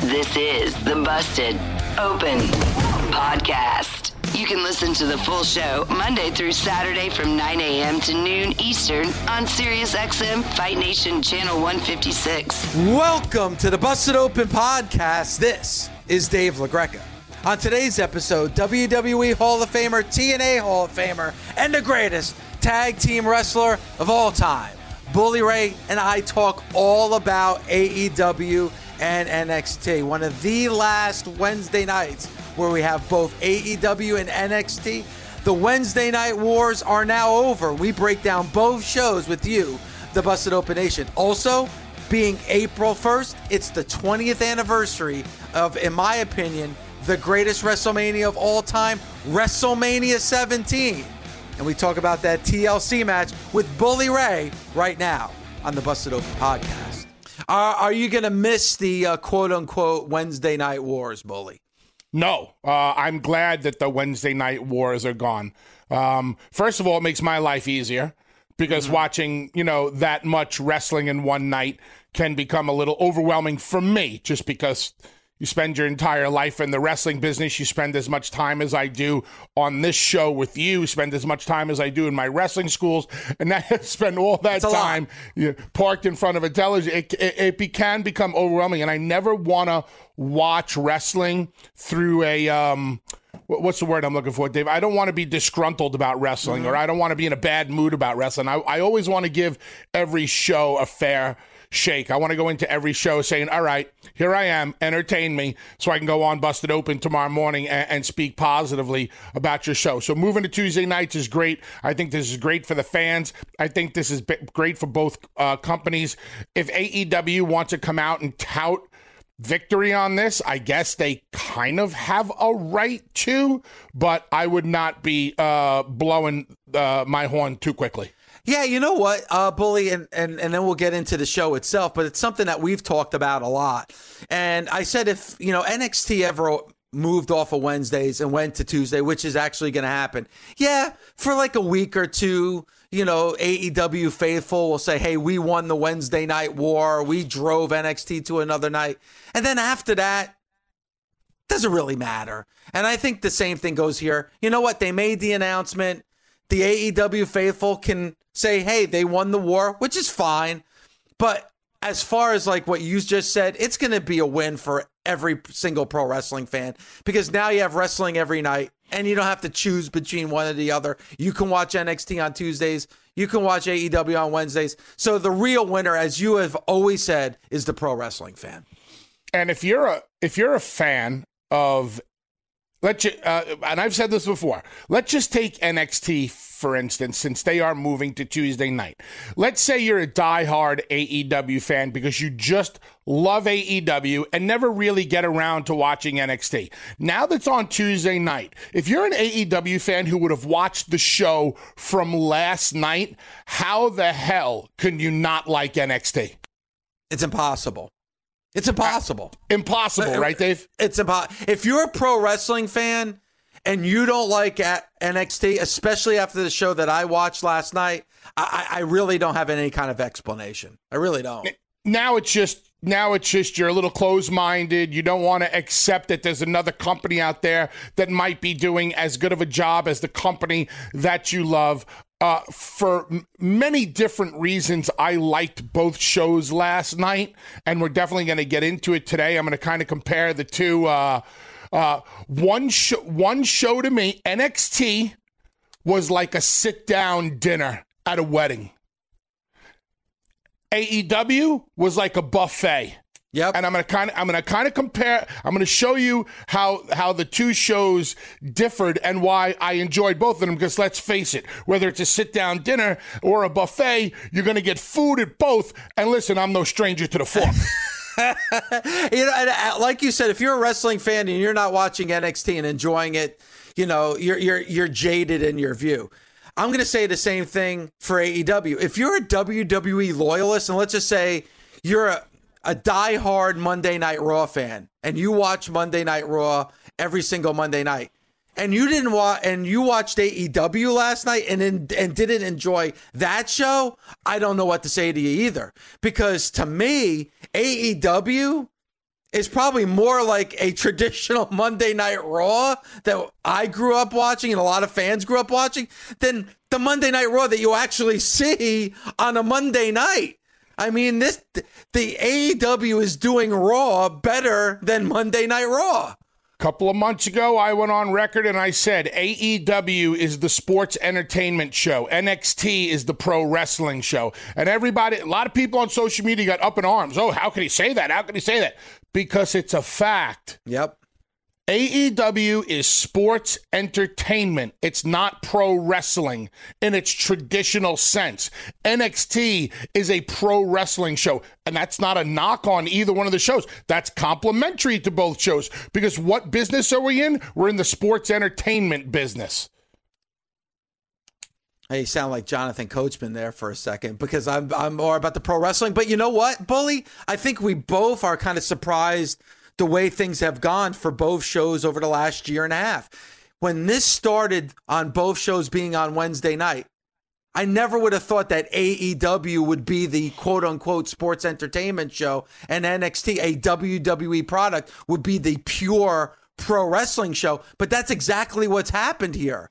This is the Busted Open Podcast. You can listen to the full show Monday through Saturday from 9 a.m. to noon Eastern on SiriusXM Fight Nation Channel 156. Welcome to the Busted Open Podcast. This is Dave LaGreca. On today's episode, WWE Hall of Famer, TNA Hall of Famer, and the greatest tag team wrestler of all time, Bully Ray, and I talk all about AEW and NXT. One of the last Wednesday nights where we have both AEW and NXT. The Wednesday night wars are now over. We break down both shows with you, the Busted Open Nation. Also, being April 1st, it's the 20th anniversary of, in my opinion, the greatest WrestleMania of all time, WrestleMania 17. And we talk about that TLC match with Bully Ray right now on the Busted Open podcast. Are, are you going to miss the uh, quote unquote Wednesday night wars, Bully? No, uh, I'm glad that the Wednesday night wars are gone. Um, first of all, it makes my life easier because mm-hmm. watching, you know, that much wrestling in one night can become a little overwhelming for me just because you spend your entire life in the wrestling business. You spend as much time as I do on this show with you. Spend as much time as I do in my wrestling schools, and that spend all that time you know, parked in front of a television. It, it, it can become overwhelming, and I never want to watch wrestling through a. Um, what's the word I'm looking for, Dave? I don't want to be disgruntled about wrestling, mm-hmm. or I don't want to be in a bad mood about wrestling. I, I always want to give every show a fair shake. I want to go into every show saying, all right, here I am, entertain me, so I can go on Busted Open tomorrow morning and, and speak positively about your show. So moving to Tuesday nights is great. I think this is great for the fans. I think this is great for both uh, companies. If AEW wants to come out and tout victory on this, I guess they kind of have a right to, but I would not be uh, blowing uh, my horn too quickly. Yeah, you know what, uh, Bully, and, and, and then we'll get into the show itself, but it's something that we've talked about a lot. And I said if, you know, NXT ever moved off of Wednesdays and went to Tuesday, which is actually going to happen, yeah, for like a week or two, you know, AEW faithful will say, hey, we won the Wednesday night war. We drove NXT to another night. And then after that, doesn't really matter. And I think the same thing goes here. You know what? They made the announcement. The AEW faithful can say, hey, they won the war, which is fine. But as far as like what you just said, it's going to be a win for every single pro wrestling fan because now you have wrestling every night and you don't have to choose between one or the other. You can watch NXT on Tuesdays, you can watch AEW on Wednesdays. So the real winner, as you have always said, is the pro wrestling fan. And if you're a if you're a fan of let you uh, and I've said this before, let's just take NXT for instance, since they are moving to Tuesday night. Let's say you're a die-hard AEW fan because you just love AEW and never really get around to watching NXT. Now that's on Tuesday night, if you're an AEW fan who would have watched the show from last night, how the hell can you not like NXT? It's impossible. It's impossible. Uh, impossible, right, Dave? It's impossible. If you're a pro wrestling fan and you don't like NXT, especially after the show that I watched last night, I, I really don't have any kind of explanation. I really don't. Now it's just now it's just you're a little closed-minded. You don't want to accept that there's another company out there that might be doing as good of a job as the company that you love. Uh, for m- many different reasons, I liked both shows last night, and we're definitely going to get into it today. I'm going to kind of compare the two. Uh, uh, one one show to me, NXT was like a sit down dinner at a wedding. AEW was like a buffet. Yep. And I'm gonna kind of I'm gonna kind of compare. I'm gonna show you how how the two shows differed and why I enjoyed both of them. Because let's face it, whether it's a sit down dinner or a buffet, you're gonna get food at both. And listen, I'm no stranger to the fork. you know, and uh, like you said, if you're a wrestling fan and you're not watching NXT and enjoying it, you know, you're you're you're jaded in your view. I'm going to say the same thing for AEW. If you're a WWE loyalist, and let's just say you're a, a diehard Monday Night Raw fan, and you watch Monday Night Raw every single Monday night, and you didn't watch and you watched AEW last night and in, and didn't enjoy that show, I don't know what to say to you either. Because to me, AEW is probably more like a traditional Monday Night Raw that I grew up watching and a lot of fans grew up watching than the Monday Night Raw that you actually see on a Monday night. I mean, this the AEW is doing Raw better than Monday Night Raw A couple of months ago, I went on record and I said AEW is the sports entertainment show, NXT is the pro wrestling show. And everybody, a lot of people on social media got up in arms. Oh, how can he say that? How can he say that? Because it's a fact. Yep. AEW is sports entertainment. It's not pro wrestling in its traditional sense. NXT is a pro wrestling show, and that's not a knock on either one of the shows. That's complementary to both shows because what business are we in? We're in the sports entertainment business. Hey, sound like Jonathan Coachman there for a second because I'm I'm more about the pro wrestling. But you know what, Bully? I think we both are kind of surprised the way things have gone for both shows over the last year and a half. When this started on both shows being on Wednesday night, I never would have thought that AEW would be the quote unquote sports entertainment show and NXT, a WWE product, would be the pure pro wrestling show. But that's exactly what's happened here.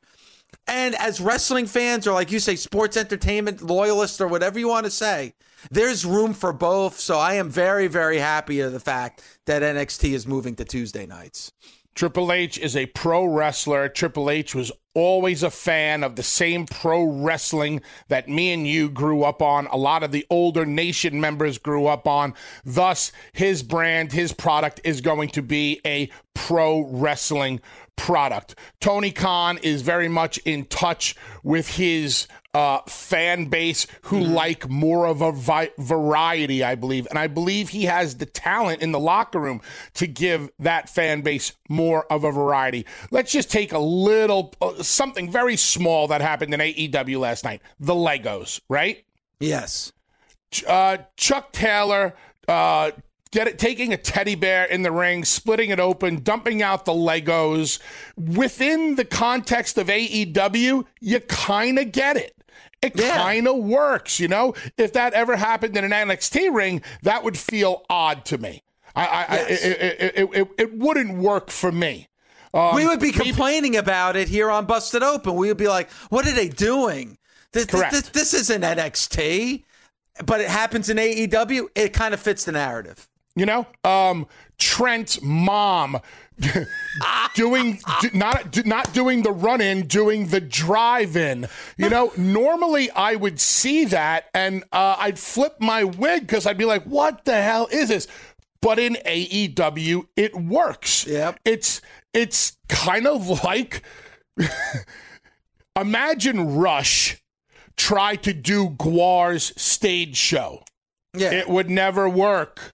And as wrestling fans, or like you say, sports entertainment loyalists, or whatever you want to say, there's room for both. So I am very, very happy of the fact that NXT is moving to Tuesday nights. Triple H is a pro wrestler. Triple H was always a fan of the same pro wrestling that me and you grew up on. A lot of the older nation members grew up on. Thus, his brand, his product is going to be a pro wrestling product. Tony Khan is very much in touch with his uh, fan base who mm-hmm. like more of a vi- variety, I believe. And I believe he has the talent in the locker room to give that fan base more of a variety. Let's just take a little, uh, something very small that happened in AEW last night the Legos, right? Yes. Uh, Chuck Taylor. Get it, taking a teddy bear in the ring, splitting it open, dumping out the Legos. Within the context of AEW, you kind of get it. It yeah. kind of works, you know. If that ever happened in an NXT ring, that would feel odd to me. I, I, yes. I it, it, it, it, wouldn't work for me. Um, we would be complaining about it here on Busted Open. We would be like, "What are they doing? This, Correct. this, this isn't NXT." But it happens in AEW. It kind of fits the narrative. You know, um, Trent's mom doing not not doing the run in, doing the drive in. You know, normally I would see that and uh, I'd flip my wig because I'd be like, "What the hell is this?" But in AEW, it works. Yep. It's it's kind of like imagine Rush try to do GWAR's stage show. Yeah. It would never work.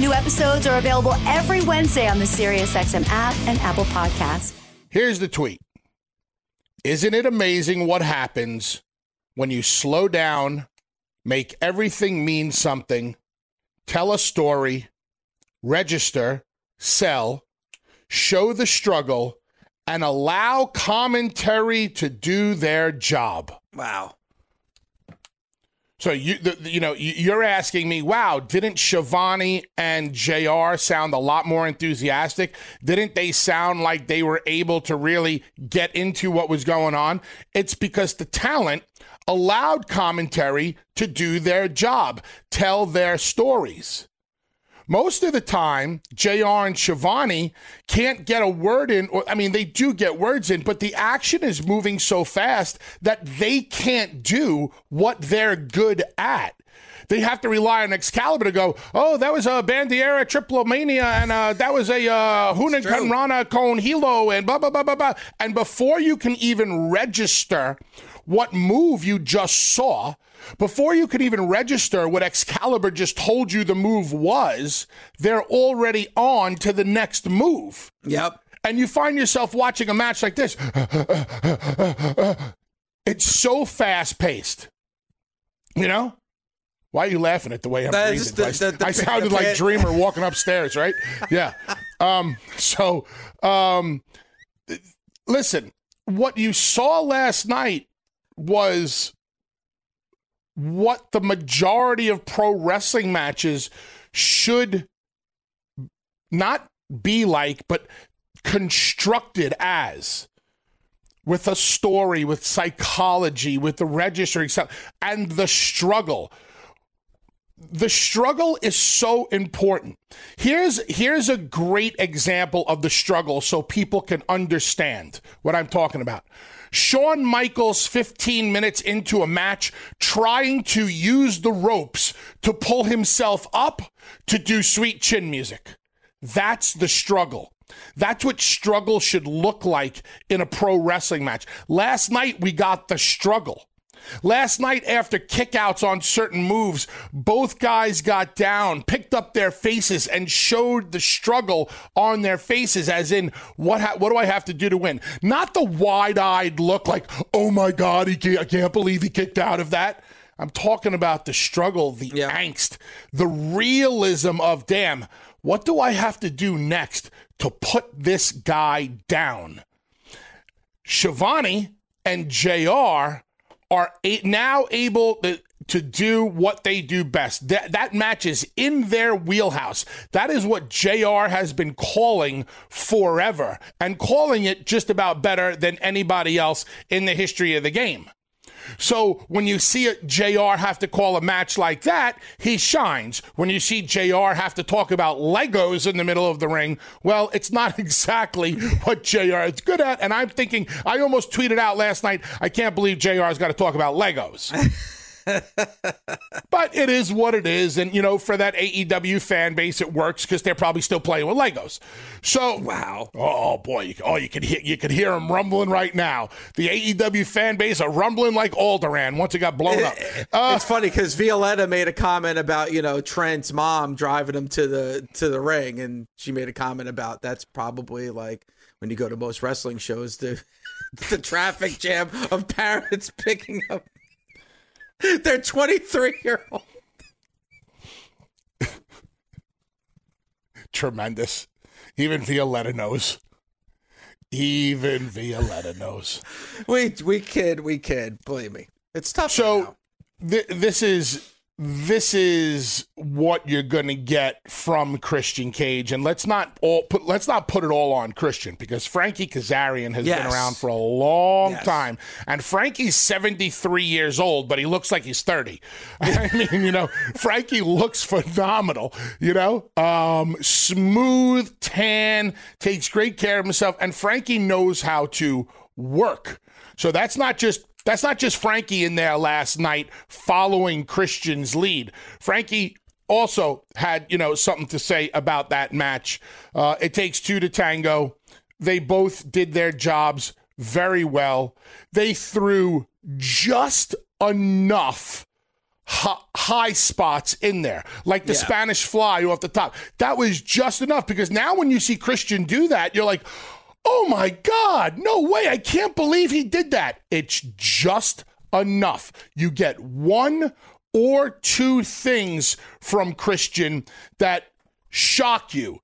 New episodes are available every Wednesday on the SiriusXM app and Apple Podcasts. Here's the tweet Isn't it amazing what happens when you slow down, make everything mean something, tell a story, register, sell, show the struggle, and allow commentary to do their job? Wow. So you the, you know you're asking me, wow, didn't Schiavone and JR sound a lot more enthusiastic? Didn't they sound like they were able to really get into what was going on? It's because the talent allowed commentary to do their job, tell their stories. Most of the time, JR and Schiavone can't get a word in. Or, I mean, they do get words in, but the action is moving so fast that they can't do what they're good at. They have to rely on Excalibur to go, oh, that was a Bandiera Triplomania, and uh, that was a uh, Hunan Kanrana Con Hilo, and blah, blah, blah, blah, blah. And before you can even register what move you just saw, before you can even register what Excalibur just told you the move was, they're already on to the next move. Yep. And you find yourself watching a match like this. it's so fast paced. You know? Why are you laughing at the way I'm breathing? the- I, the- the- I sounded like Dreamer walking upstairs, right? Yeah. Um, so, um, listen, what you saw last night was what the majority of pro wrestling matches should not be like, but constructed as with a story, with psychology, with the registering stuff, and the struggle. The struggle is so important. Here's here's a great example of the struggle so people can understand what I'm talking about. Shawn Michaels 15 minutes into a match trying to use the ropes to pull himself up to do sweet chin music. That's the struggle. That's what struggle should look like in a pro wrestling match. Last night, we got the struggle. Last night, after kickouts on certain moves, both guys got down, picked up their faces, and showed the struggle on their faces, as in, what ha- what do I have to do to win? Not the wide eyed look like, oh my God, he can't, I can't believe he kicked out of that. I'm talking about the struggle, the Yeah. angst, the realism of, damn, what do I have to do next to put this guy down? Schiavone and JR are now able to, to do what they do best. That, that match is in their wheelhouse. That is what JR has been calling forever and calling it just about better than anybody else in the history of the game. So when you see a JR have to call a match like that, he shines. When you see JR have to talk about Legos in the middle of the ring, well, it's not exactly what JR is good at. And I'm thinking, I almost tweeted out last night, I can't believe JR's got to talk about Legos. but it is what it is. And, you know, for that AEW fan base, it works because they're probably still playing with Legos. So, Wow. Oh boy! Oh, you can hear you can hear them rumbling right now. The AEW fan base are rumbling like Alderaan once it got blown up. Uh, it's funny because Violetta made a comment about you know Trent's mom driving him to the to the ring, and she made a comment about that's probably like when you go to most wrestling shows, the the traffic jam of parents picking up their 23 year old. tremendous. Even Violetta knows. Even Violetta knows. We we kid, we kid. Believe me, it's tough. So now. th- this is this is what you're going to get from Christian Cage, and let's not all put let's not put it all on Christian because Frankie Kazarian has Yes. been around for a long Yes. time, and Frankie's 73 years old, but he looks like he's 30. I mean, you know, Frankie looks phenomenal. You know, um, smooth, tan, takes great care of himself, and Frankie knows how to work. So that's not just that's not just Frankie in there last night following Christian's lead. Frankie also had, you know, something to say about that match. Uh, it takes two to tango. They both did their jobs very well. They threw just enough high spots in there, like the Yeah. Spanish fly off the top. That was just enough because now when you see Christian do that, you're like, oh my God, no way. I can't believe he did that. It's just enough. You get one or two things from Christian that shock you,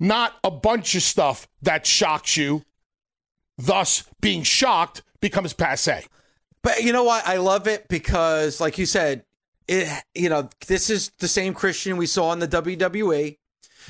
not a bunch of stuff that shocks you. Thus, being shocked becomes passe. But you know what? I love it because, like you said, it. You know, this is the same Christian we saw in the WWE.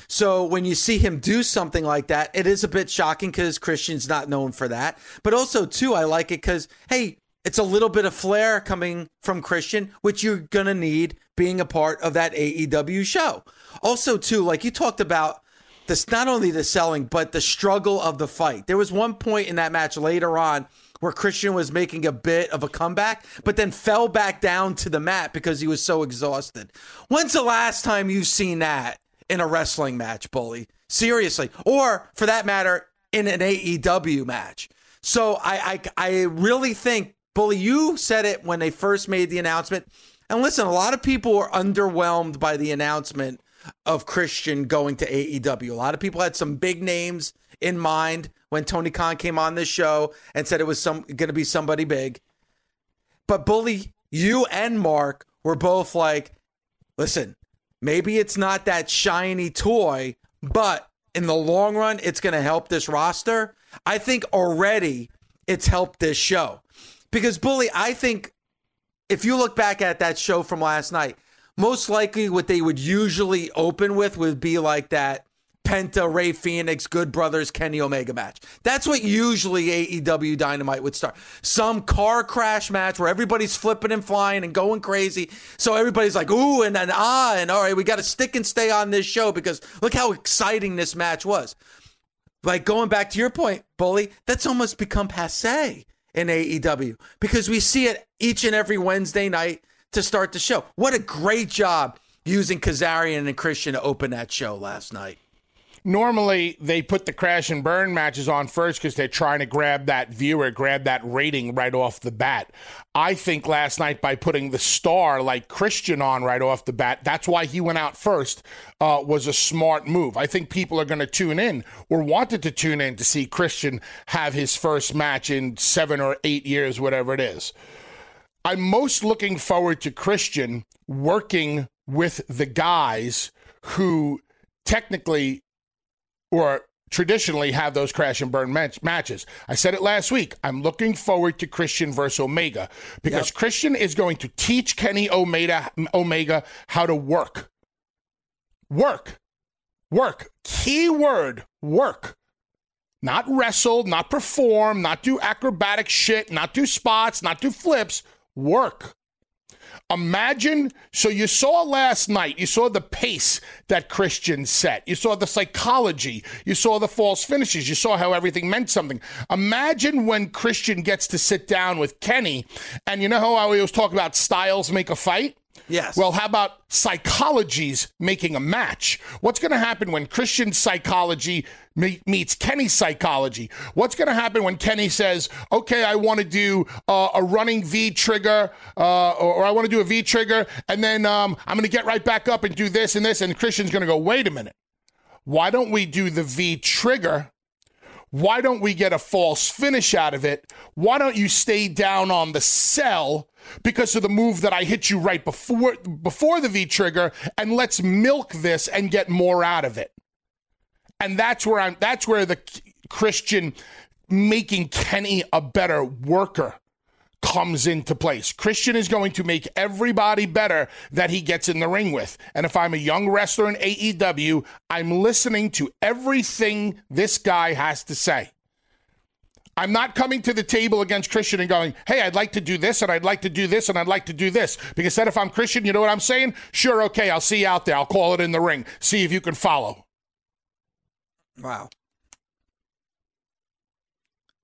So when you see him do something like that, it is a bit shocking because Christian's not known for that. But also, too, I like it because hey, It's a little bit of flair coming from Christian, which you're going to need being a part of that AEW show. Also, too, like you talked about this, not only the selling, but the struggle of the fight. There was one point in that match later on where Christian was making a bit of a comeback, but then fell back down to the mat because he was so exhausted. When's the last time you've seen that in a wrestling match, Bully? Seriously. Or for that matter, in an AEW match. So I, I, I really think, Bully, you said it when they first made the announcement. And listen, a lot of people were underwhelmed by the announcement of Christian going to AEW. A lot of people had some big names in mind when Tony Khan came on this show and said it was some going to be somebody big. But Bully, you and Mark were both like, listen, maybe it's not that shiny toy, but in the long run, it's going to help this roster. I think already it's helped this show. Because, Bully, I think if you look back at that show from last night, most likely what they would usually open with would be like that Penta, Rey Fenix, Good Brothers, Kenny Omega match. That's what usually AEW Dynamite would start. Some car crash match where everybody's flipping and flying and going crazy. So everybody's like, ooh, and then ah, and all right, we got to stick and stay on this show because look how exciting this match was. Like going back to your point, Bully, that's almost become passe in AEW because we see it each and every Wednesday night to start the show. What a great job using Kazarian and Christian to open that show last night normally they put the crash and burn matches on first because they're trying to grab that viewer, grab that rating right off the bat. I think last night by putting the star like Christian on right off the bat, that's why he went out first, uh, was a smart move. I think people are going to tune in or wanted to tune in to see Christian have his first match in seven or eight years, whatever it is. I'm most looking forward to Christian working with the guys who technically or traditionally have those crash and burn match- matches. I said it last week. I'm looking forward to Christian versus Omega because yep. Christian is going to teach Kenny Omega Omega how to work. Work. Work. Key word, work. Not wrestle, not perform, not do acrobatic shit, not do spots, not do flips. Work. Imagine, so you saw last night, you saw the pace that Christian set. You saw the psychology. You saw the false finishes. You saw how everything meant something. Imagine when Christian gets to sit down with Kenny, and you know how I always talk about styles make a fight? Yes. Well, how about psychologies making a match? What's going to happen when Christian psychology meets Kenny's psychology? What's going to happen when Kenny says, okay, I want to do uh, a running V trigger, uh, or, or, I want to do a V trigger, and then um, I'm going to get right back up and do this and this, and Christian's going to go, wait a minute. Why don't we do the V trigger why don't we get a false finish out of it? Why don't you stay down on the sell because of the move that I hit you right before before the V trigger and let's milk this and get more out of it. And that's where I'm that's where the Christian making Kenny a better worker comes into place. Christian is going to make everybody better that he gets in the ring with. And if I'm a young wrestler in AEW, I'm listening to everything this guy has to say. I'm not coming to the table against Christian and going, hey, I'd like to do this and I'd like to do this and I'd like to do this. Because then if I'm Christian, you know what I'm saying? Sure, okay, I'll see you out there. I'll call it in the ring. See if you can follow. Wow.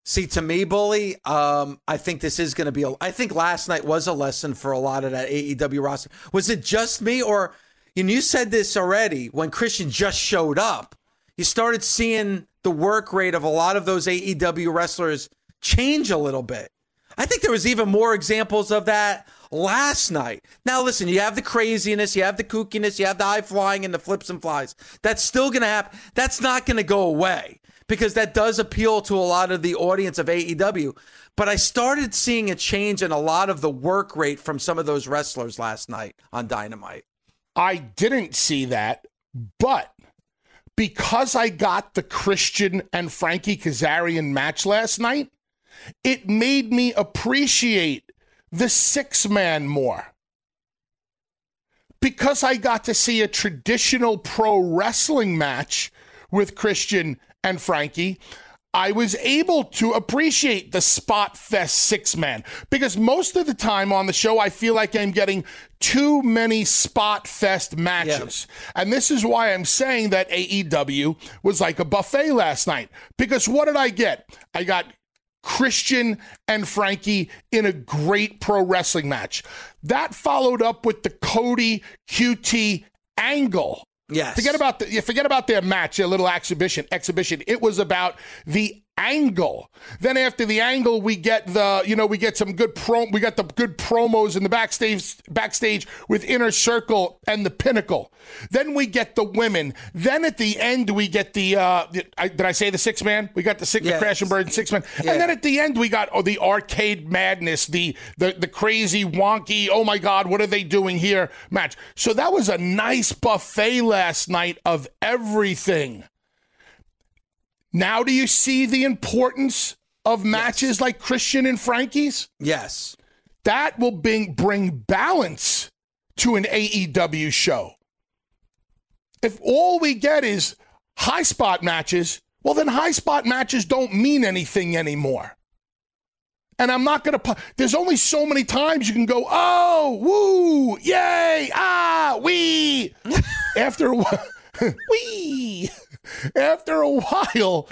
See, to me, Bully, um, I think this is going to be. A, I think last night was a lesson for a lot of that AEW roster. Was it just me, or and you said this already when Christian just showed up? You started seeing the work rate of a lot of those AEW wrestlers change a little bit. I think there was even more examples of that last night. Now, listen, you have the craziness, you have the kookiness, you have the high flying and the flips and flies. That's still going to happen. That's not going to go away because that does appeal to a lot of the audience of AEW. But I started seeing a change in a lot of the work rate from some of those wrestlers last night on Dynamite. I didn't see that, but because I got the Christian and Frankie Kazarian match last night, it made me appreciate the six man more. Because I got to see a traditional pro wrestling match with Christian and Frankie, I was able to appreciate the Spot Fest six man because most of the time on the show, I feel like I'm getting too many Spot Fest matches. And this is why I'm saying that AEW was like a buffet last night. Because what did I get? I got Christian and Frankie in a great pro wrestling match. That followed up with the Cody QT angle Yes. Forget about the forget about their match, their little exhibition. Exhibition. It was about the angle. Then after the angle, we get the you know we get some good pro. We got the good promos in the backstage backstage with Inner Circle and the Pinnacle. Then we get the women. Then at the end we get the. Uh, the I, did I say the six man? We got the six Yes. Crash and Burn six man. Yeah. And then at the end we got oh, the arcade madness, the the the crazy wonky. Oh my God, what are they doing here? Match. So that was a nice buffet last night of everything. Now, do you see the importance of matches like Christian and Frankie's? Yes. That will bring, bring balance to an AEW show. If all we get is high spot matches, well, then high spot matches don't mean anything anymore. And I'm not going to, there's only so many times you can go, oh, woo, yay, ah, wee. After a while, wee. After a while,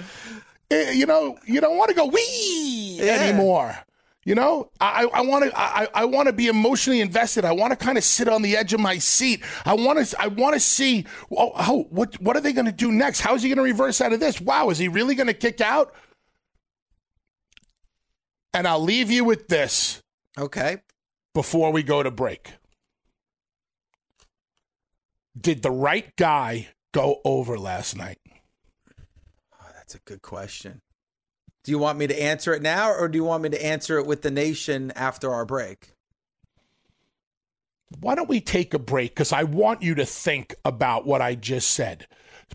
eh, you know, you don't want to go wee Yeah. anymore. You know, I, I want to I, I want to be emotionally invested. I want to kind of sit on the edge of my seat. I want to I want to see oh, oh what what are they going to do next? How is he going to reverse out of this? Wow, is he really going to kick out? And I'll leave you with this Okay. before we go to break. Did the right guy go over last night? A good question. Do you want me to answer it now or do you want me to answer it with the nation after our break? why don't we take a break? Because I want you to think about what I just said.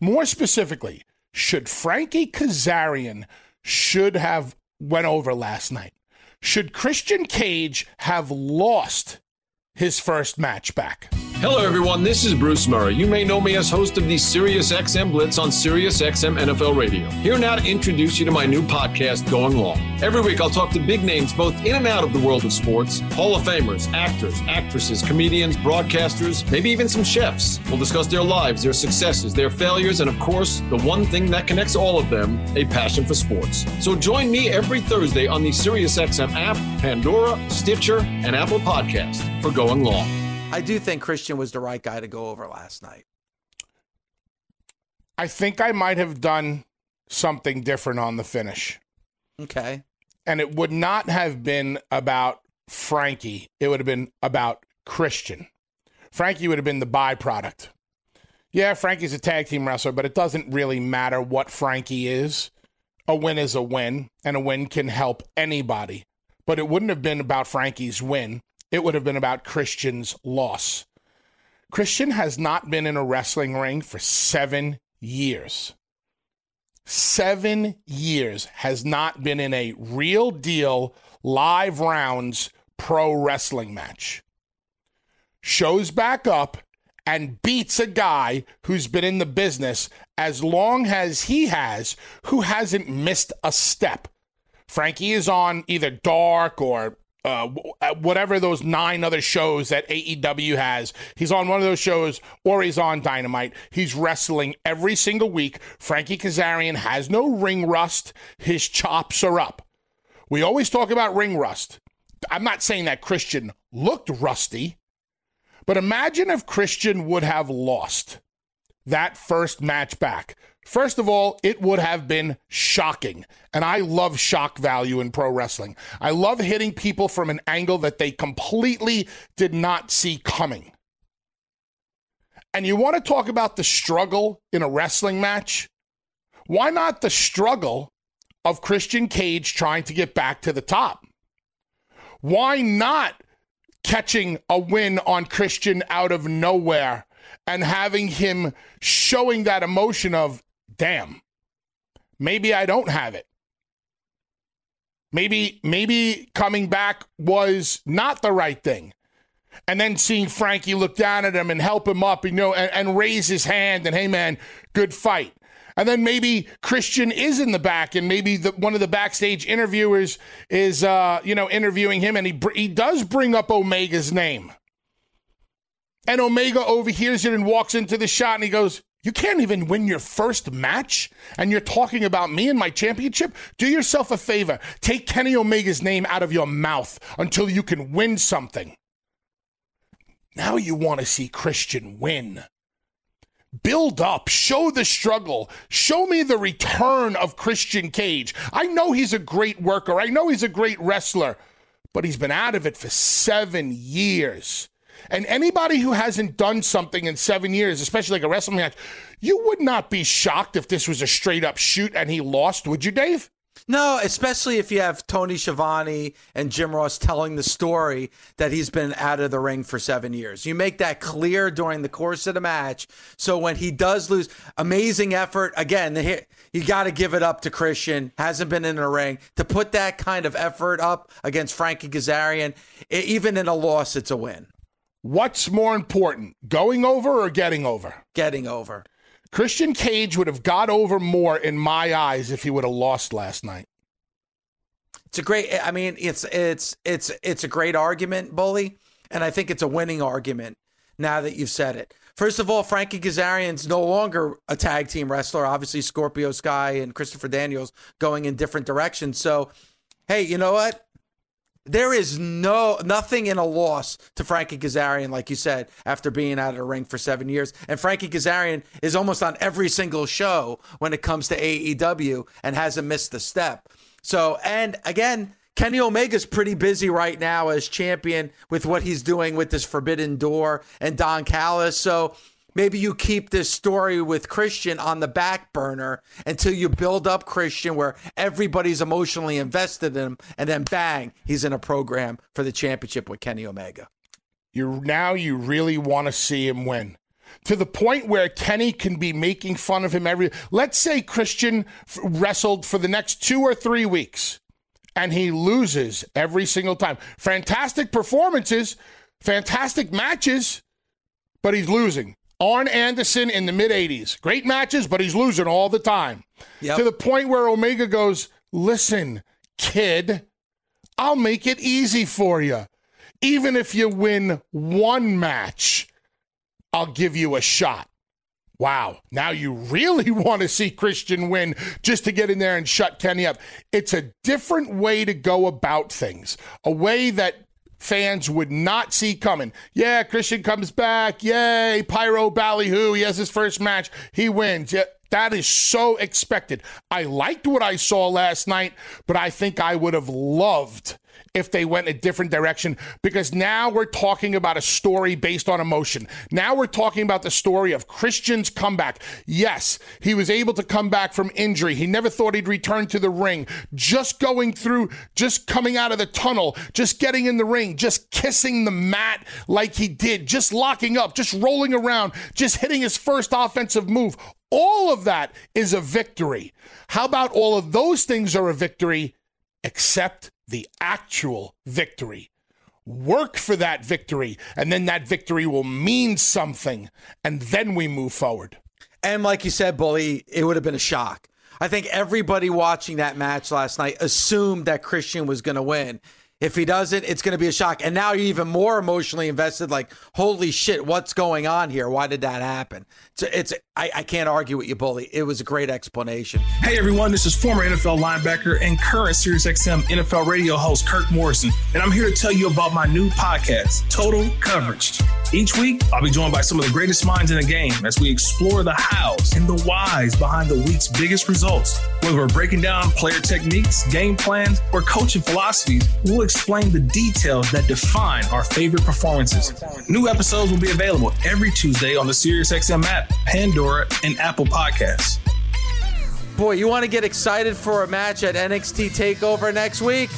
More specifically, should Frankie Kazarian should have went over last night? Should Christian Cage have lost his first match back? Hello, everyone. This is Bruce Murray. You may know me as host of the Sirius XM Blitz on Sirius XM NFL Radio. Here now to introduce you to my new podcast, Going Long. Every week, I'll talk to big names both in and out of the world of sports Hall of Famers, actors, actresses, comedians, broadcasters, maybe even some chefs. We'll discuss their lives, their successes, their failures, and of course, the one thing that connects all of them a passion for sports. So join me every Thursday on the Sirius XM app, Pandora, Stitcher, and Apple Podcast for Going Long. I do think Christian was the right guy to go over last night. I think I might have done something different on the finish. Okay. And it would not have been about Frankie, it would have been about Christian. Frankie would have been the byproduct. Yeah, Frankie's a tag team wrestler, but it doesn't really matter what Frankie is. A win is a win, and a win can help anybody. But it wouldn't have been about Frankie's win. It would have been about Christian's loss. Christian has not been in a wrestling ring for seven years. Seven years has not been in a real deal live rounds pro wrestling match. Shows back up and beats a guy who's been in the business as long as he has, who hasn't missed a step. Frankie is on either Dark or uh, whatever those nine other shows that AEW has. He's on one of those shows or he's on Dynamite. He's wrestling every single week. Frankie Kazarian has no ring rust. His chops are up. We always talk about ring rust. I'm not saying that Christian looked rusty, but imagine if Christian would have lost that first match back. First of all, it would have been shocking. And I love shock value in pro wrestling. I love hitting people from an angle that they completely did not see coming. And you want to talk about the struggle in a wrestling match? Why not the struggle of Christian Cage trying to get back to the top? Why not catching a win on Christian out of nowhere and having him showing that emotion of, damn, maybe I don't have it. Maybe, maybe coming back was not the right thing. And then seeing Frankie look down at him and help him up, you know, and, and raise his hand and, hey, man, good fight. And then maybe Christian is in the back, and maybe the, one of the backstage interviewers is, uh, you know, interviewing him, and he he does bring up Omega's name. And Omega overhears it and walks into the shot, and he goes, "You can't even win your first match, and you're talking about me and my championship. Do yourself a favor. Take Kenny Omega's name out of your mouth until you can win something." Now you want to see Christian win build up, show the struggle, show me the return of Christian Cage. I know he's a great worker, I know he's a great wrestler, but he's been out of it for seven years. And anybody who hasn't done something in seven years, especially like a wrestling match, you would not be shocked if this was a straight up shoot and he lost, would you, Dave? No, especially if you have Tony Schiavone and Jim Ross telling the story that he's been out of the ring for seven years. You make that clear during the course of the match. So when he does lose, amazing effort. Again, the, you got to give it up to Christian. Hasn't been in the ring. To put that kind of effort up against Frankie Kazarian, even in a loss, it's a win. What's more important, going over or getting over? Getting over. Christian Cage would have got over more in my eyes if he would have lost last night. It's a great I mean it's it's it's it's a great argument, Bully, and I think it's a winning argument now that you've said it. First of all, Frankie Kazarian's no longer a tag team wrestler. Obviously, Scorpio Sky and Christopher Daniels going in different directions. So, hey, you know what? There is no nothing in a loss to Frankie Kazarian, like you said, after being out of the ring for seven years. And Frankie Kazarian is almost on every single show when it comes to AEW and hasn't missed a step. So, and again, Kenny Omega's pretty busy right now as champion with what he's doing with this Forbidden Door and Don Callis. So maybe you keep this story with Christian on the back burner until you build up Christian where everybody's emotionally invested in him, and then bang, he's in a program for the championship with Kenny Omega. You now you really want to see him win. To the point where Kenny can be making fun of him every. Let's say Christian wrestled for the next two or three weeks, and he loses every single time. Fantastic performances, fantastic matches, but he's losing. Arn Anderson in the mid 80s. Great matches, but he's losing all the time. Yep. To the point where Omega goes, Listen, kid, I'll make it easy for you. Even if you win one match, I'll give you a shot. Wow. Now you really want to see Christian win just to get in there and shut Kenny up. It's a different way to go about things, a way that fans would not see coming. Yeah, Christian comes back. Yay, Pyro Ballyhoo. He has his first match. He wins. Yeah, that is so expected. I liked what I saw last night, but I think I would have loved if they went a different direction because now we're talking about a story based on emotion. Now we're talking about the story of Christian's comeback. Yes, he was able to come back from injury. He never thought he'd return to the ring. Just going through, just coming out of the tunnel, just getting in the ring, just kissing the mat like he did, just locking up, just rolling around, just hitting his first offensive move. All of that is a victory. How about all of those things are a victory except the actual victory. Work for that victory, and then that victory will mean something, and then we move forward. And like you said, Bully, it would have been a shock. I think everybody watching that match last night assumed that Christian was going to win. If he doesn't, it's going to be a shock. And now you're even more emotionally invested. Like, holy shit, what's going on here? Why did that happen? It's, it's I, I can't argue with you, bully. It was a great explanation. Hey everyone, this is former NFL linebacker and current SiriusXM NFL radio host Kirk Morrison, and I'm here to tell you about my new podcast, Total Coverage. Each week, I'll be joined by some of the greatest minds in the game as we explore the hows and the whys behind the week's biggest results. Whether we're breaking down player techniques, game plans, or coaching philosophies, we'll explain the details that define our favorite performances. New episodes will be available every Tuesday on the SiriusXM app, Pandora, and Apple Podcasts. Boy, you want to get excited for a match at NXT TakeOver next week?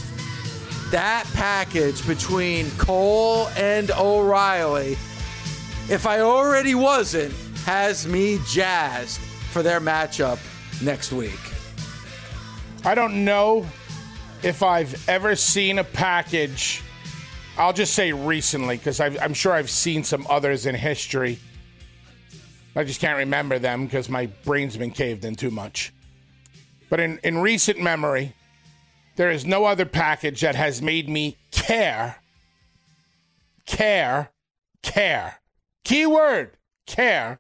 That package between Cole and O'Reilly, if I already wasn't, has me jazzed for their matchup next week. I don't know if I've ever seen a package, I'll just say recently, because I'm sure I've seen some others in history, I just can't remember them because my brain's been caved in too much. But in, in recent memory, there is no other package that has made me care, care, care, keyword, care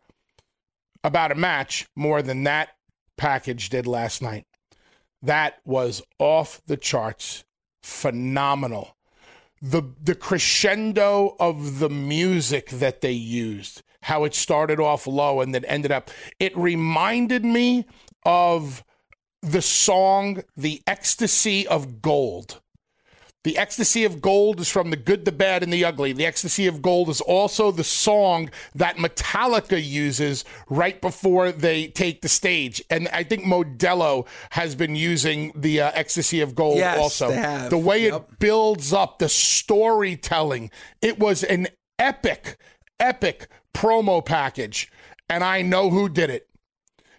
about a match more than that package did last night. That was off the charts, phenomenal. The the crescendo of the music that they used, how it started off low and then ended up. It reminded me of the song The Ecstasy of Gold. The Ecstasy of Gold is from The Good, the Bad, and the Ugly. The Ecstasy of Gold is also the song that Metallica uses right before they take the stage. And I think Modelo has been using the uh, Ecstasy of Gold Yes, also. The way Yep. it builds up, the storytelling. It was an epic, epic promo package. And I know who did it.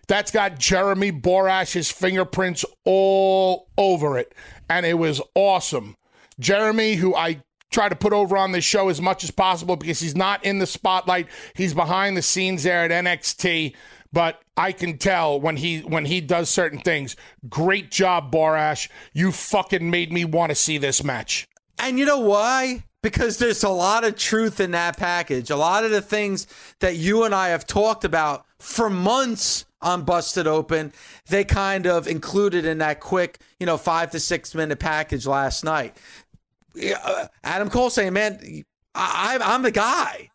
That's got Jeremy Borash's fingerprints all over it. And it was awesome. Jeremy, who I try to put over on this show as much as possible because he's not in the spotlight. He's behind the scenes there at NXT. But I can tell when he when he does certain things. Great job, Borash. You fucking made me want to see this match. And you know why? Because there's a lot of truth in that package. A lot of the things that you and I have talked about for months on Busted Open, they kind of included in that quick, you know, five to six minute package last night. Uh, Adam Cole saying, "Man, I, I'm I'm the guy.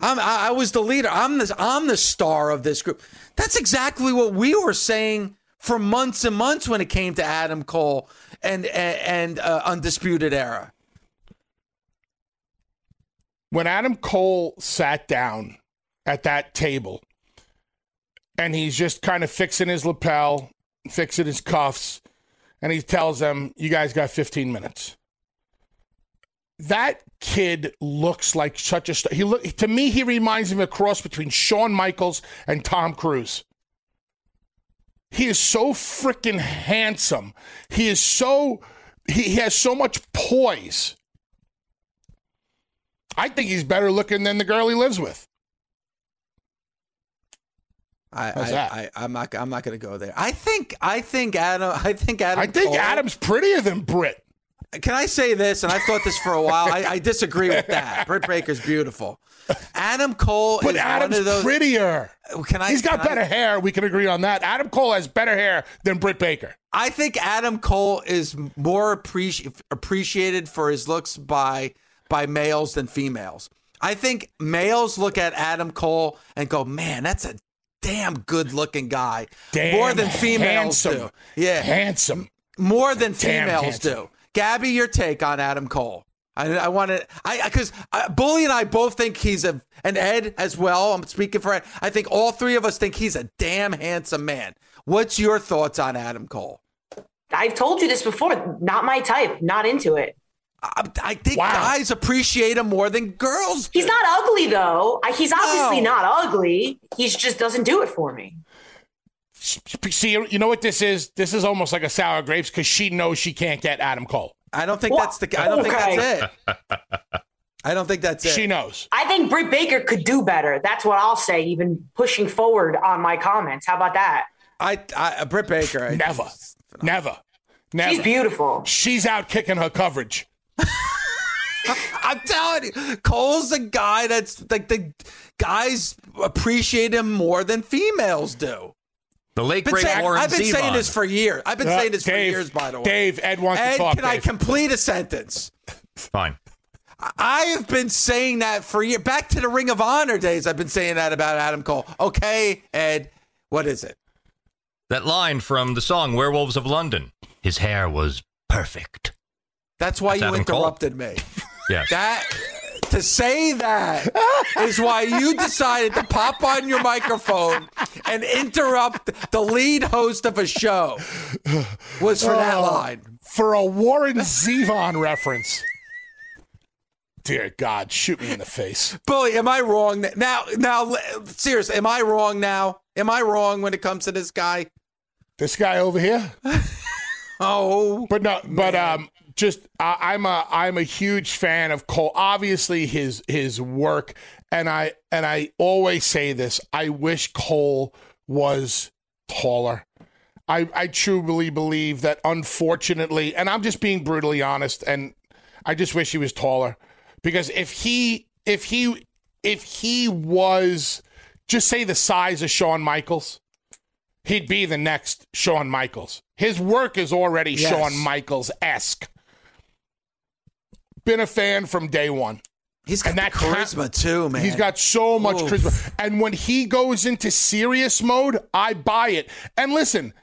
I'm I, I was the leader. I'm the I'm the star of this group." That's exactly what we were saying for months and months when it came to Adam Cole and and, and uh, Undisputed Era. when Adam Cole sat down at that table and he's just kind of fixing his lapel, fixing his cuffs, and he tells them, You guys got 15 minutes. That kid looks like such a star. He look to me, he reminds me of a cross between Shawn Michaels and Tom Cruise. He is so freaking handsome. He is so he, he has so much poise. I think he's better looking than the girl he lives with. I, I? I, I'm not. I'm not going to go there. I think. I think Adam. I think Adam. I think Cole- Adam's prettier than Britt. Can I say this? And I've thought this for a while. I, I disagree with that. Britt Baker's beautiful. Adam Cole But is Adam's one of those. prettier. Oh, can I? He's got can I- better hair. We can agree on that. Adam Cole has better hair than Britt Baker. I think Adam Cole is more appreci- appreciated for his looks by by males than females. I think males look at Adam Cole and go, "Man, that's a damn good looking guy." Damn more than females handsome. do. Yeah, Handsome. more than Damn females handsome. do. Gabby, your take on Adam Cole? I, I want to, I because uh, Bully and I both think he's a, and Ed as well. I'm speaking for Ed. I think all three of us think he's a damn handsome man. What's your thoughts on Adam Cole? I've told you this before. Not my type. Not into it. I, I think Wow. guys appreciate him more than girls. He's not ugly though. He's obviously No. not ugly. He just doesn't do it for me. See, you know what this is? This is almost like a sour grapes because she knows she can't get Adam Cole. I don't think Well, that's the. I don't okay. think that's it. I don't think that's it. She knows. I think Britt Baker could do better. That's what I'll say. Even pushing forward on my comments. How about that? I, I Britt Baker. I, Never. Never. Never. She's beautiful. She's out kicking her coverage. I'm telling you, Cole's a guy that's like the guys appreciate him more than females do. The late Been great saying- Warren I've been saying this for years. I've been Uh, saying this Dave, for years, by the way. Dave, Ed wants Ed, to talk. can I complete a sentence? Fine. I have been saying that for years. Back to the Ring of Honor days, I've been saying that about Adam Cole. Okay, Ed, what is it? That line from the song Werewolves of London. His hair was perfect. That's why That's you Adam Cole. interrupted me. yeah. That to say that is why you decided to pop on your microphone and interrupt the lead host of a show. Was for that Oh. line. for a Warren Zevon reference. Dear God, shoot me in the face. Bully, am I wrong now? Now, seriously, am I wrong now? Am I wrong when it comes to this guy? This guy over here. Oh, But no, but um, just I, I'm a I'm a huge fan of Cole. Obviously, his his work and I and I always say this. I wish Cole was taller. I, I truly believe that unfortunately, and I'm just being brutally honest, and I just wish he was taller. Because if he if he if he was just say the size of Shawn Michaels, he'd be the next Shawn Michaels. His work is already Yes. Shawn Michaels esque. Been a fan from day one. He's got And that charisma too, man. He's got so much Oof. charisma. And when he goes into serious mode, I buy it. And listen,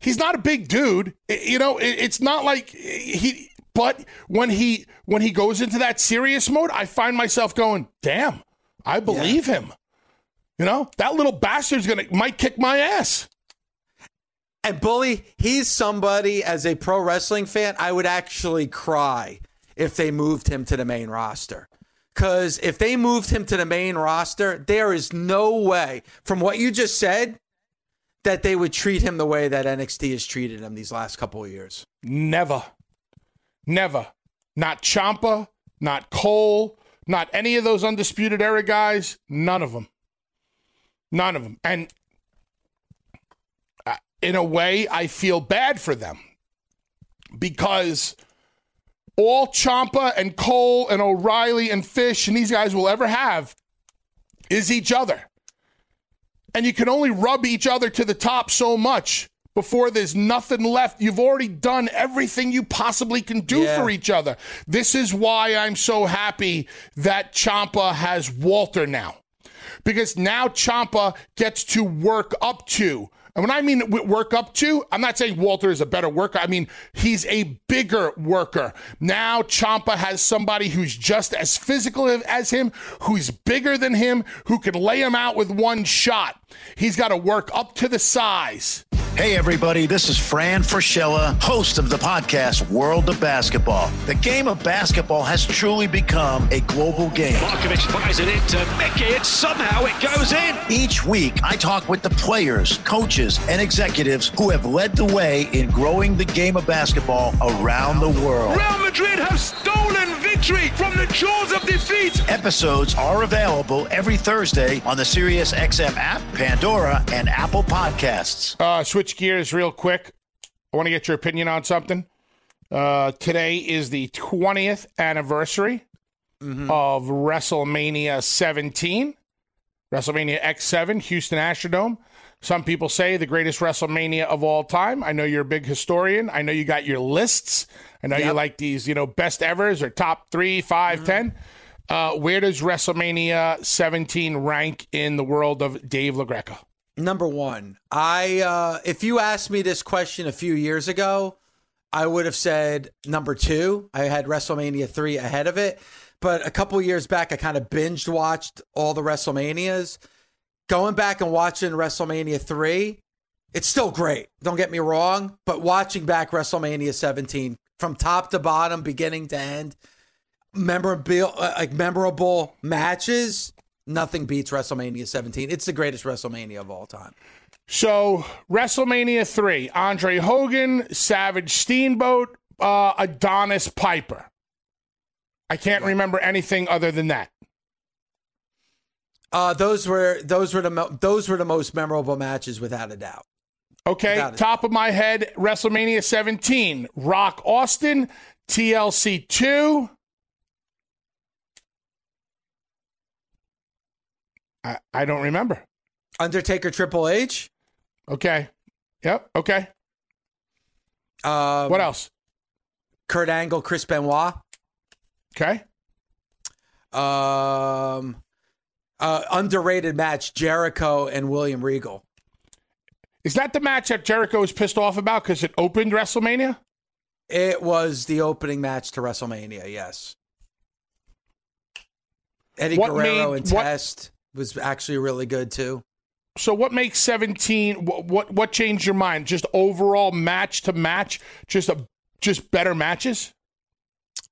he's not a big dude. You know, it- it's not like he but when he when he goes into that serious mode, I find myself going, "Damn, I believe him." You know, that little bastard's going to might kick my ass. And Bully, he's somebody as a pro wrestling fan, I would actually cry if they moved him to the main roster. Because if they moved him to the main roster, there is no way, from what you just said, that they would treat him the way that NXT has treated him these last couple of years. Never. Never. Not Ciampa, not Cole, not any of those undisputed era guys. None of them. None of them. And uh, in a way, I feel bad for them because all Ciampa and Cole and O'Reilly and Fish and these guys will ever have is each other. And you can only rub each other to the top so much before there's nothing left. You've already done everything you possibly can do Yeah. for each other. This is why I'm so happy that Ciampa has Walter now. Because now Ciampa gets to work up to. And when I mean work up to, I'm not saying Walter is a better worker. I mean, he's a bigger worker. Now Ciampa has somebody who's just as physical as him, who's bigger than him, who can lay him out with one shot. He's got to work up to the size. Hey, everybody, this is Fran Fraschilla, host of the podcast World of Basketball. The game of basketball has truly become a global game. Markovic fires it into Mickey, and somehow it goes in. Each week, I talk with the players, coaches, and executives who have led the way in growing the game of basketball around the world. Real Madrid have stolen victory from the jaws of defeat. Episodes are available every Thursday on the SiriusXM app, Pandora, and Apple Podcasts. Uh, switch gears real quick. I want to get your opinion on something. Uh, today is the 20th anniversary of WrestleMania 17, WrestleMania X7, Houston Astrodome. Some people say the greatest WrestleMania of all time. I know you're a big historian. I know you got your lists. I know you like these, you know, best evers or top three, five, ten. Uh, where does WrestleMania 17 rank in the world of Dave LaGreca? Number one, I uh, if you asked me this question a few years ago, I would have said number two. I had WrestleMania three ahead of it, but a couple years back, I kind of binged watched all the WrestleManias. Going back and watching WrestleMania three, it's still great. Don't get me wrong, but watching back WrestleMania 17 from top to bottom, beginning to end, memorable uh, like memorable matches. Nothing beats WrestleMania 17. It's the greatest WrestleMania of all time. So WrestleMania three: Andre Hogan, Savage Steamboat, uh, Adonis Piper. I can't remember anything other than that. Uh, those were those were the those were the most memorable matches without a doubt. Okay, Without it. top of my head: WrestleMania 17, Rock Austin, TLC two. I, I don't remember. Undertaker, Triple H. Okay. Yep. Okay. Um, What else? Kurt Angle, Chris Benoit. Okay. Um, uh, underrated match: Jericho and William Regal. Is that the match that Jericho was pissed off about because it opened WrestleMania? It was the opening match to WrestleMania. Yes. Eddie What Guerrero made- and what- Test was actually really good too. So what makes 17 what, what what changed your mind? Just overall match to match, just a just better matches?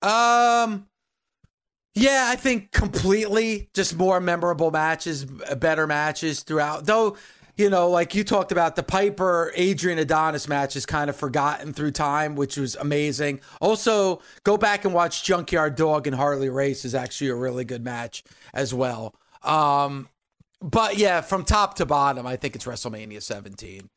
Um, yeah, I think completely just more memorable matches, better matches throughout. Though, you know, like you talked about the Piper Adrian Adonis match is kind of forgotten through time, which was amazing. Also, go back and watch Junkyard Dog and Harley Race is actually a really good match as well. Um, but yeah, from top to bottom, I think it's WrestleMania 17.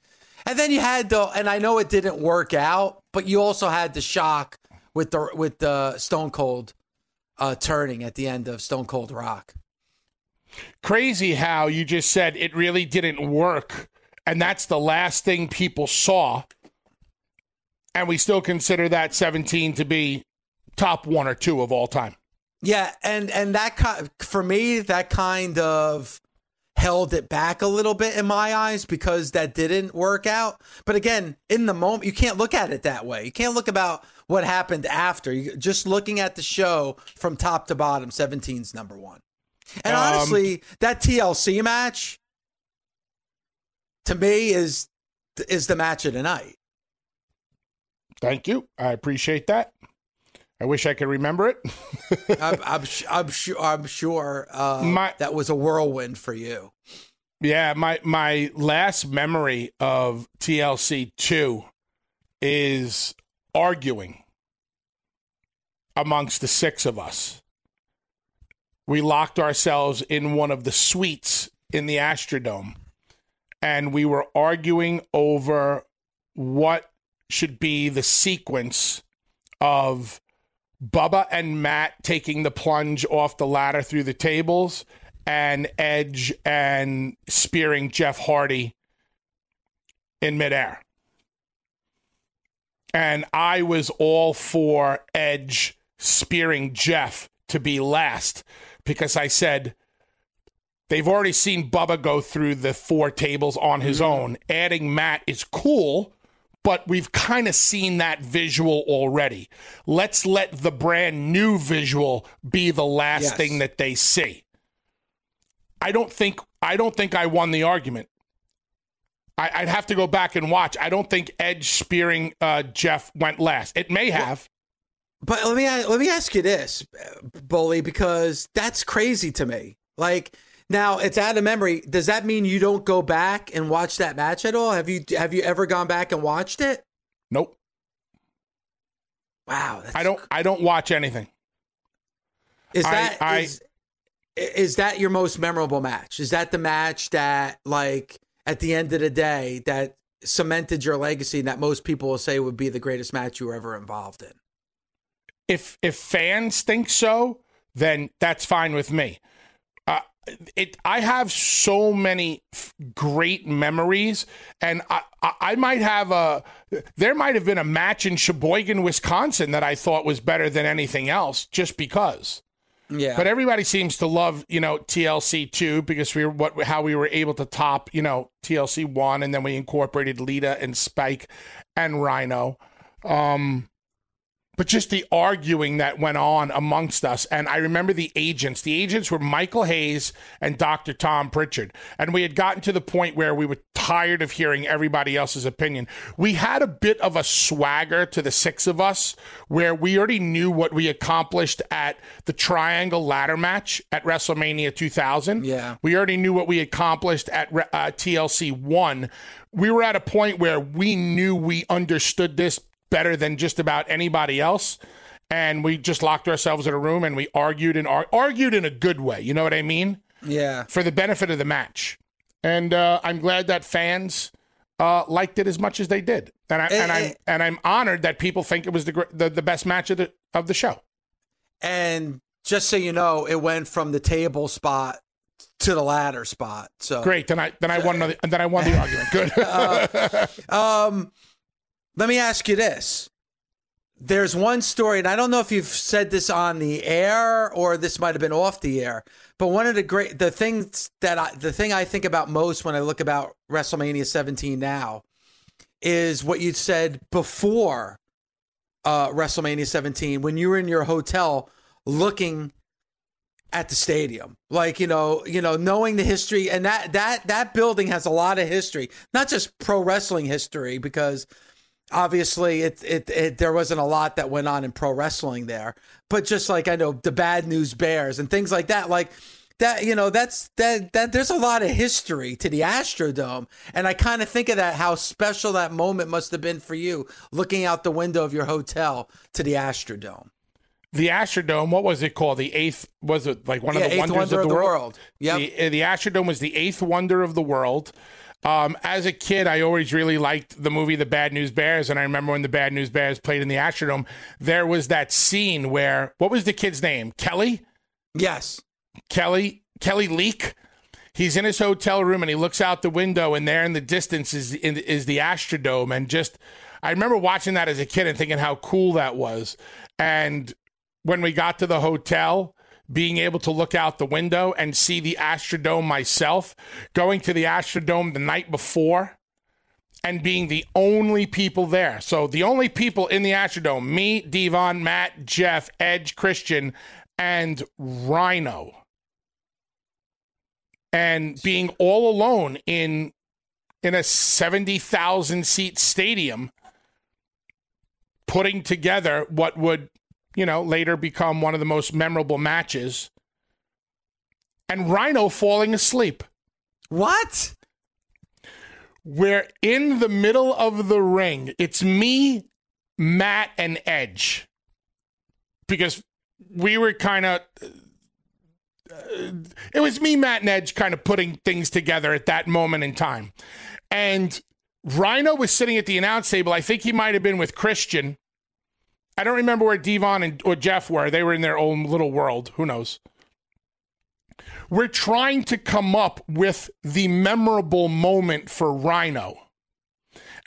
And then you had the, and I know it didn't work out, but you also had the shock with the with the Stone Cold uh, turning at the end of Stone Cold Rock. Crazy how you just said it really didn't work, and that's the last thing people saw, and we still consider that 17 to be top one or two of all time. Yeah, and and that kind for me, that kind of held it back a little bit in my eyes because that didn't work out. But again, in the moment, you can't look at it that way. You can't look about what happened after. You, just looking at the show from top to bottom, 17's number one. And um, honestly, that TLC match to me is is the match of the night. Thank you. I appreciate that. I wish I could remember it. I'm, I'm, I'm, sure. I'm sure uh, my, that was a whirlwind for you. Yeah, my my last memory of TLC two is arguing amongst the six of us. We locked ourselves in one of the suites in the Astrodome, and we were arguing over what should be the sequence of Bubba and Matt taking the plunge off the ladder through the tables, and Edge and spearing Jeff Hardy in midair. And I was all for Edge spearing Jeff to be last because I said they've already seen Bubba go through the four tables on his mm-hmm. own. Adding Matt is cool but we've kind of seen that visual already. Let's let the brand new visual be the last yes. thing that they see. I don't think I don't think I won the argument. I, would have to go back and watch. I don't think Edge spearing uh, Jeff went last. It may have. But let me let me ask you this, Bully, because that's crazy to me. Like now it's out of memory. Does that mean you don't go back and watch that match at all? Have you have you ever gone back and watched it? Nope. Wow. I don't I don't watch anything. Is that I, is, I, is that your most memorable match? Is that the match that like at the end of the day that cemented your legacy and that most people will say would be the greatest match you were ever involved in? If if fans think so, then that's fine with me it I have so many f- great memories, and I, I, I might have a there might have been a match in Sheboygan, Wisconsin that I thought was better than anything else, just because. Yeah. But everybody seems to love, you know, TLC two because we were what how we were able to top, you know, TLC one, and then we incorporated Lita and Spike and Rhino. Um, but just the arguing that went on amongst us. And I remember the agents. The agents were Michael Hayes and Dr. Tom Pritchard. And we had gotten to the point where we were tired of hearing everybody else's opinion. We had a bit of a swagger to the six of us where we already knew what we accomplished at the Triangle Ladder match at WrestleMania 2000. Yeah. We already knew what we accomplished at uh, TLC 1. We were at a point where we knew we understood this better than just about anybody else. And we just locked ourselves in a room and we argued and ar- argued in a good way. You know what I mean? Yeah. For the benefit of the match. And uh, I'm glad that fans uh, liked it as much as they did. And I and, I'm and I'm honored that people think it was the, the the best match of the of the show. And just so you know, it went from the table spot to the ladder spot. So great. Then I then I won another, and then I won the argument. Good. uh, um, let me ask you this. There's one story, and I don't know if you've said this on the air or this might have been off the air, but one of the great the things that I the thing I think about most when I look about WrestleMania 17 now is what you said before uh, WrestleMania 17 when you were in your hotel looking at the stadium like you know you know knowing the history and that that that building has a lot of history not just pro wrestling history because obviously it, it, it there wasn't a lot that went on in pro wrestling there but just like i know the bad news bears and things like that like that you know that's that that there's a lot of history to the astrodome and i kind of think of that how special that moment must have been for you looking out the window of your hotel to the astrodome the Astrodome, what was it called? The eighth was it like one Yeah, of the wonders wonder of the, of the world? world. Yep. The, the Astrodome was the eighth wonder of the world. Um, as a kid, I always really liked the movie The Bad News Bears, and I remember when the Bad News Bears played in the Astrodome, there was that scene where what was the kid's name? Kelly. Yes. Kelly Kelly Leak. He's in his hotel room and he looks out the window, and there in the distance is is the Astrodome, and just I remember watching that as a kid and thinking how cool that was. And when we got to the hotel, being able to look out the window and see the Astrodome myself, going to the Astrodome the night before and being the only people there. So the only people in the Astrodome, me, Devon, Matt, Jeff, Edge, Christian, and Rhino. And being all alone in in a 70,000 seat stadium putting together what would, you know, later become one of the most memorable matches. And Rhino falling asleep. What? We're in the middle of the ring. It's me, Matt, and Edge. Because we were kind of. Uh, it was me, Matt, and Edge kind of putting things together at that moment in time. And Rhino was sitting at the announce table. I think he might have been with Christian. I don't remember where Devon and or Jeff were. They were in their own little world. Who knows? We're trying to come up with the memorable moment for Rhino.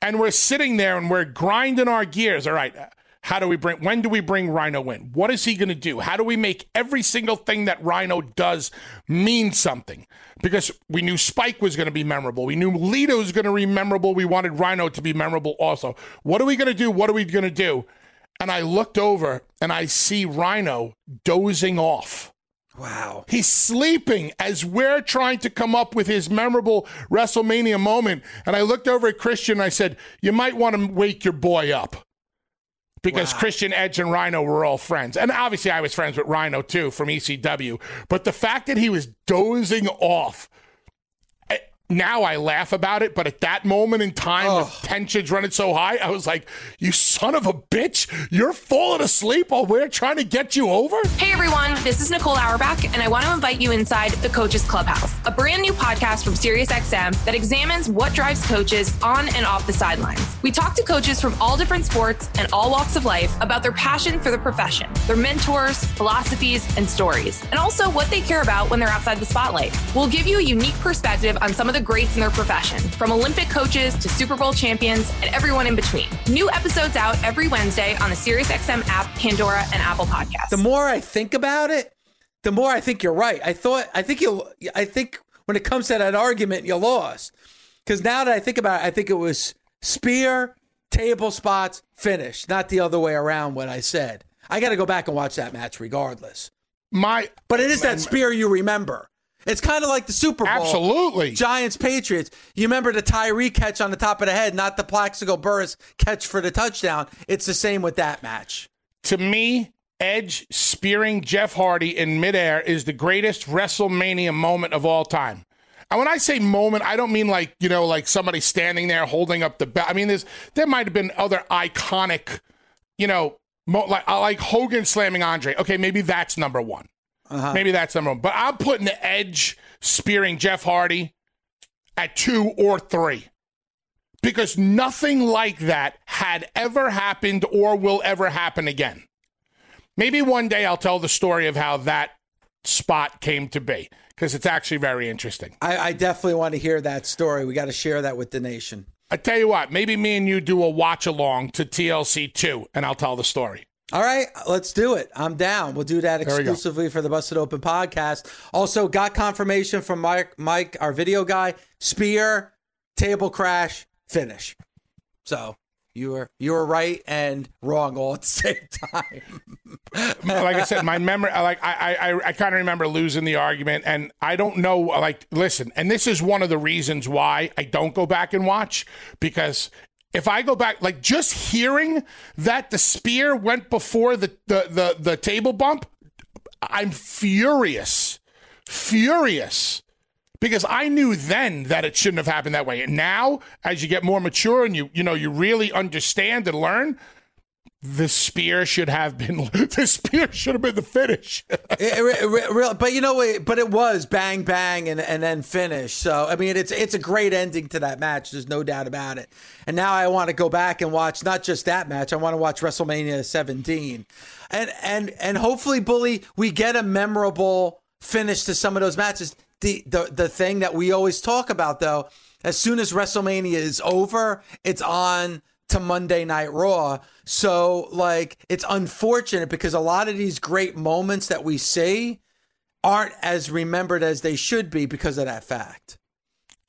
And we're sitting there and we're grinding our gears. All right, how do we bring when do we bring Rhino in? What is he going to do? How do we make every single thing that Rhino does mean something? Because we knew Spike was going to be memorable. We knew Lita was going to be memorable. We wanted Rhino to be memorable also. What are we going to do? What are we going to do? And I looked over and I see Rhino dozing off. Wow. He's sleeping as we're trying to come up with his memorable WrestleMania moment. And I looked over at Christian and I said, You might want to wake your boy up. Because Wow. Christian Edge and Rhino were all friends. And obviously, I was friends with Rhino too from ECW. But the fact that he was dozing off, now I laugh about it. But at that moment in time, with tensions running so high, I was like, You son of a bitch, you're falling asleep while we're trying to get you over? Hey everyone, this is Nicole Auerbach, and I want to invite you inside the Coaches Clubhouse, a brand new podcast from SiriusXM that examines what drives coaches on and off the sidelines. We talk to coaches from all different sports and all walks of life about their passion for the profession, their mentors, philosophies, and stories, and also what they care about when they're outside the spotlight. We'll give you a unique perspective on some of the greats in their profession, from Olympic coaches to Super Bowl champions and everyone in between. New episodes out every Wednesday on the SiriusXM app, Pandora, and Apple Podcasts. The more I think about it, the more I think you're right. I thought, I think you, I think when it comes to that argument, you lost. Because now that I think about it, I think it was spear, table spots, finish, not the other way around. What I said. I got to go back and watch that match regardless. My, but it is that spear you remember. It's kind of like the Super Bowl. Absolutely. Giants Patriots. You remember the Tyree catch on the top of the head, not the Plaxico Burress catch for the touchdown. It's the same with that match. To me, Edge spearing Jeff Hardy in midair is the greatest WrestleMania moment of all time. And when I say moment, I don't mean like, you know, like somebody standing there holding up the belt. I mean, there's there might have been other iconic, you know, mo- like like Hogan slamming Andre. Okay, maybe that's number one. Uh-huh. Maybe that's number one. But I'm putting the Edge spearing Jeff Hardy at two or three. Because nothing like that had ever happened or will ever happen again. Maybe one day I'll tell the story of how that spot came to be because it's actually very interesting. I, I definitely want to hear that story. We got to share that with the nation. I tell you what, maybe me and you do a watch along to TLC 2 and I'll tell the story. All right, let's do it. I'm down. We'll do that There we go. exclusively for the Busted Open podcast. Also, got confirmation from Mike, Mike, our video guy. Spear, table crash, finish. So you were you were right and wrong all at the same time. like I said, my memory, like I, I, I kind of remember losing the argument, and I don't know. Like, listen, and this is one of the reasons why I don't go back and watch because if I go back, like just hearing that the spear went before the the the, the table bump, I'm furious, furious. Because I knew then that it shouldn't have happened that way. And now, as you get more mature and you you know you really understand and learn, the spear should have been the spear should have been the finish. it, it, it, but you know, but it was bang bang and and then finish. So I mean, it's it's a great ending to that match. There's no doubt about it. And now I want to go back and watch not just that match. I want to watch WrestleMania 17, and and and hopefully, bully, we get a memorable finish to some of those matches. The the the thing that we always talk about though, as soon as WrestleMania is over, it's on to Monday Night Raw. So, like, it's unfortunate because a lot of these great moments that we see aren't as remembered as they should be because of that fact.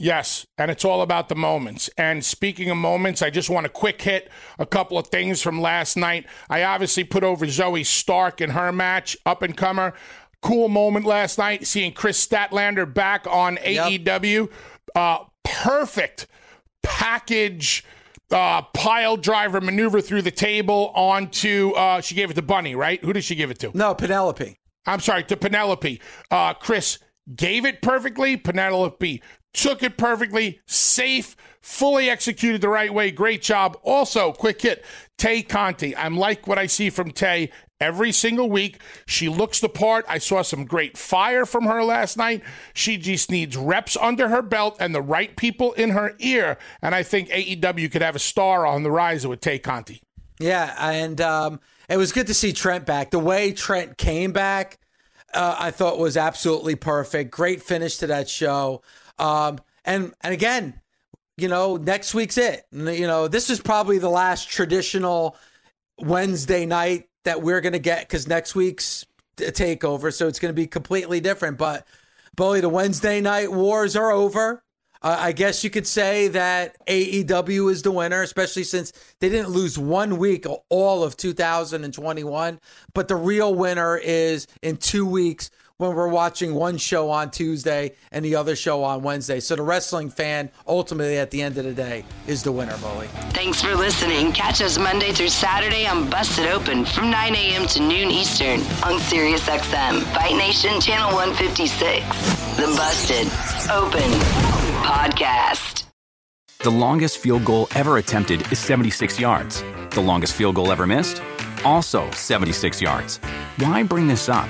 Yes, and it's all about the moments. And speaking of moments, I just want to quick hit a couple of things from last night. I obviously put over Zoey Stark in her match, up and comer. Cool moment last night, seeing Kris Statlander back on yep. AEW. Uh, perfect package uh, pile driver maneuver through the table onto. Uh, she gave it to Bunny, right? Who did she give it to? No, Penelope. I'm sorry, to Penelope. Uh, Kris gave it perfectly. Penelope took it perfectly, safe, fully executed the right way. Great job. Also, quick hit Tay Conti. I'm like what I see from Tay every single week. She looks the part. I saw some great fire from her last night. She just needs reps under her belt and the right people in her ear. And I think AEW could have a star on the rise with Tay Conti. Yeah, and um, it was good to see Trent back. The way Trent came back, uh, I thought was absolutely perfect. Great finish to that show. Um, and and again, you know, next week's it. You know, this is probably the last traditional Wednesday night that we're going to get because next week's takeover, so it's going to be completely different. But Bully, the Wednesday night wars are over. Uh, I guess you could say that AEW is the winner, especially since they didn't lose one week all of 2021. But the real winner is in two weeks when we're watching one show on Tuesday and the other show on Wednesday. So the wrestling fan, ultimately, at the end of the day, is the winner, Bully. Thanks for listening. Catch us Monday through Saturday on Busted Open from 9 a.m. to noon Eastern on SiriusXM, Fight Nation Channel 156. The Busted Open Podcast. The longest field goal ever attempted is 76 yards. The longest field goal ever missed? Also 76 yards. Why bring this up?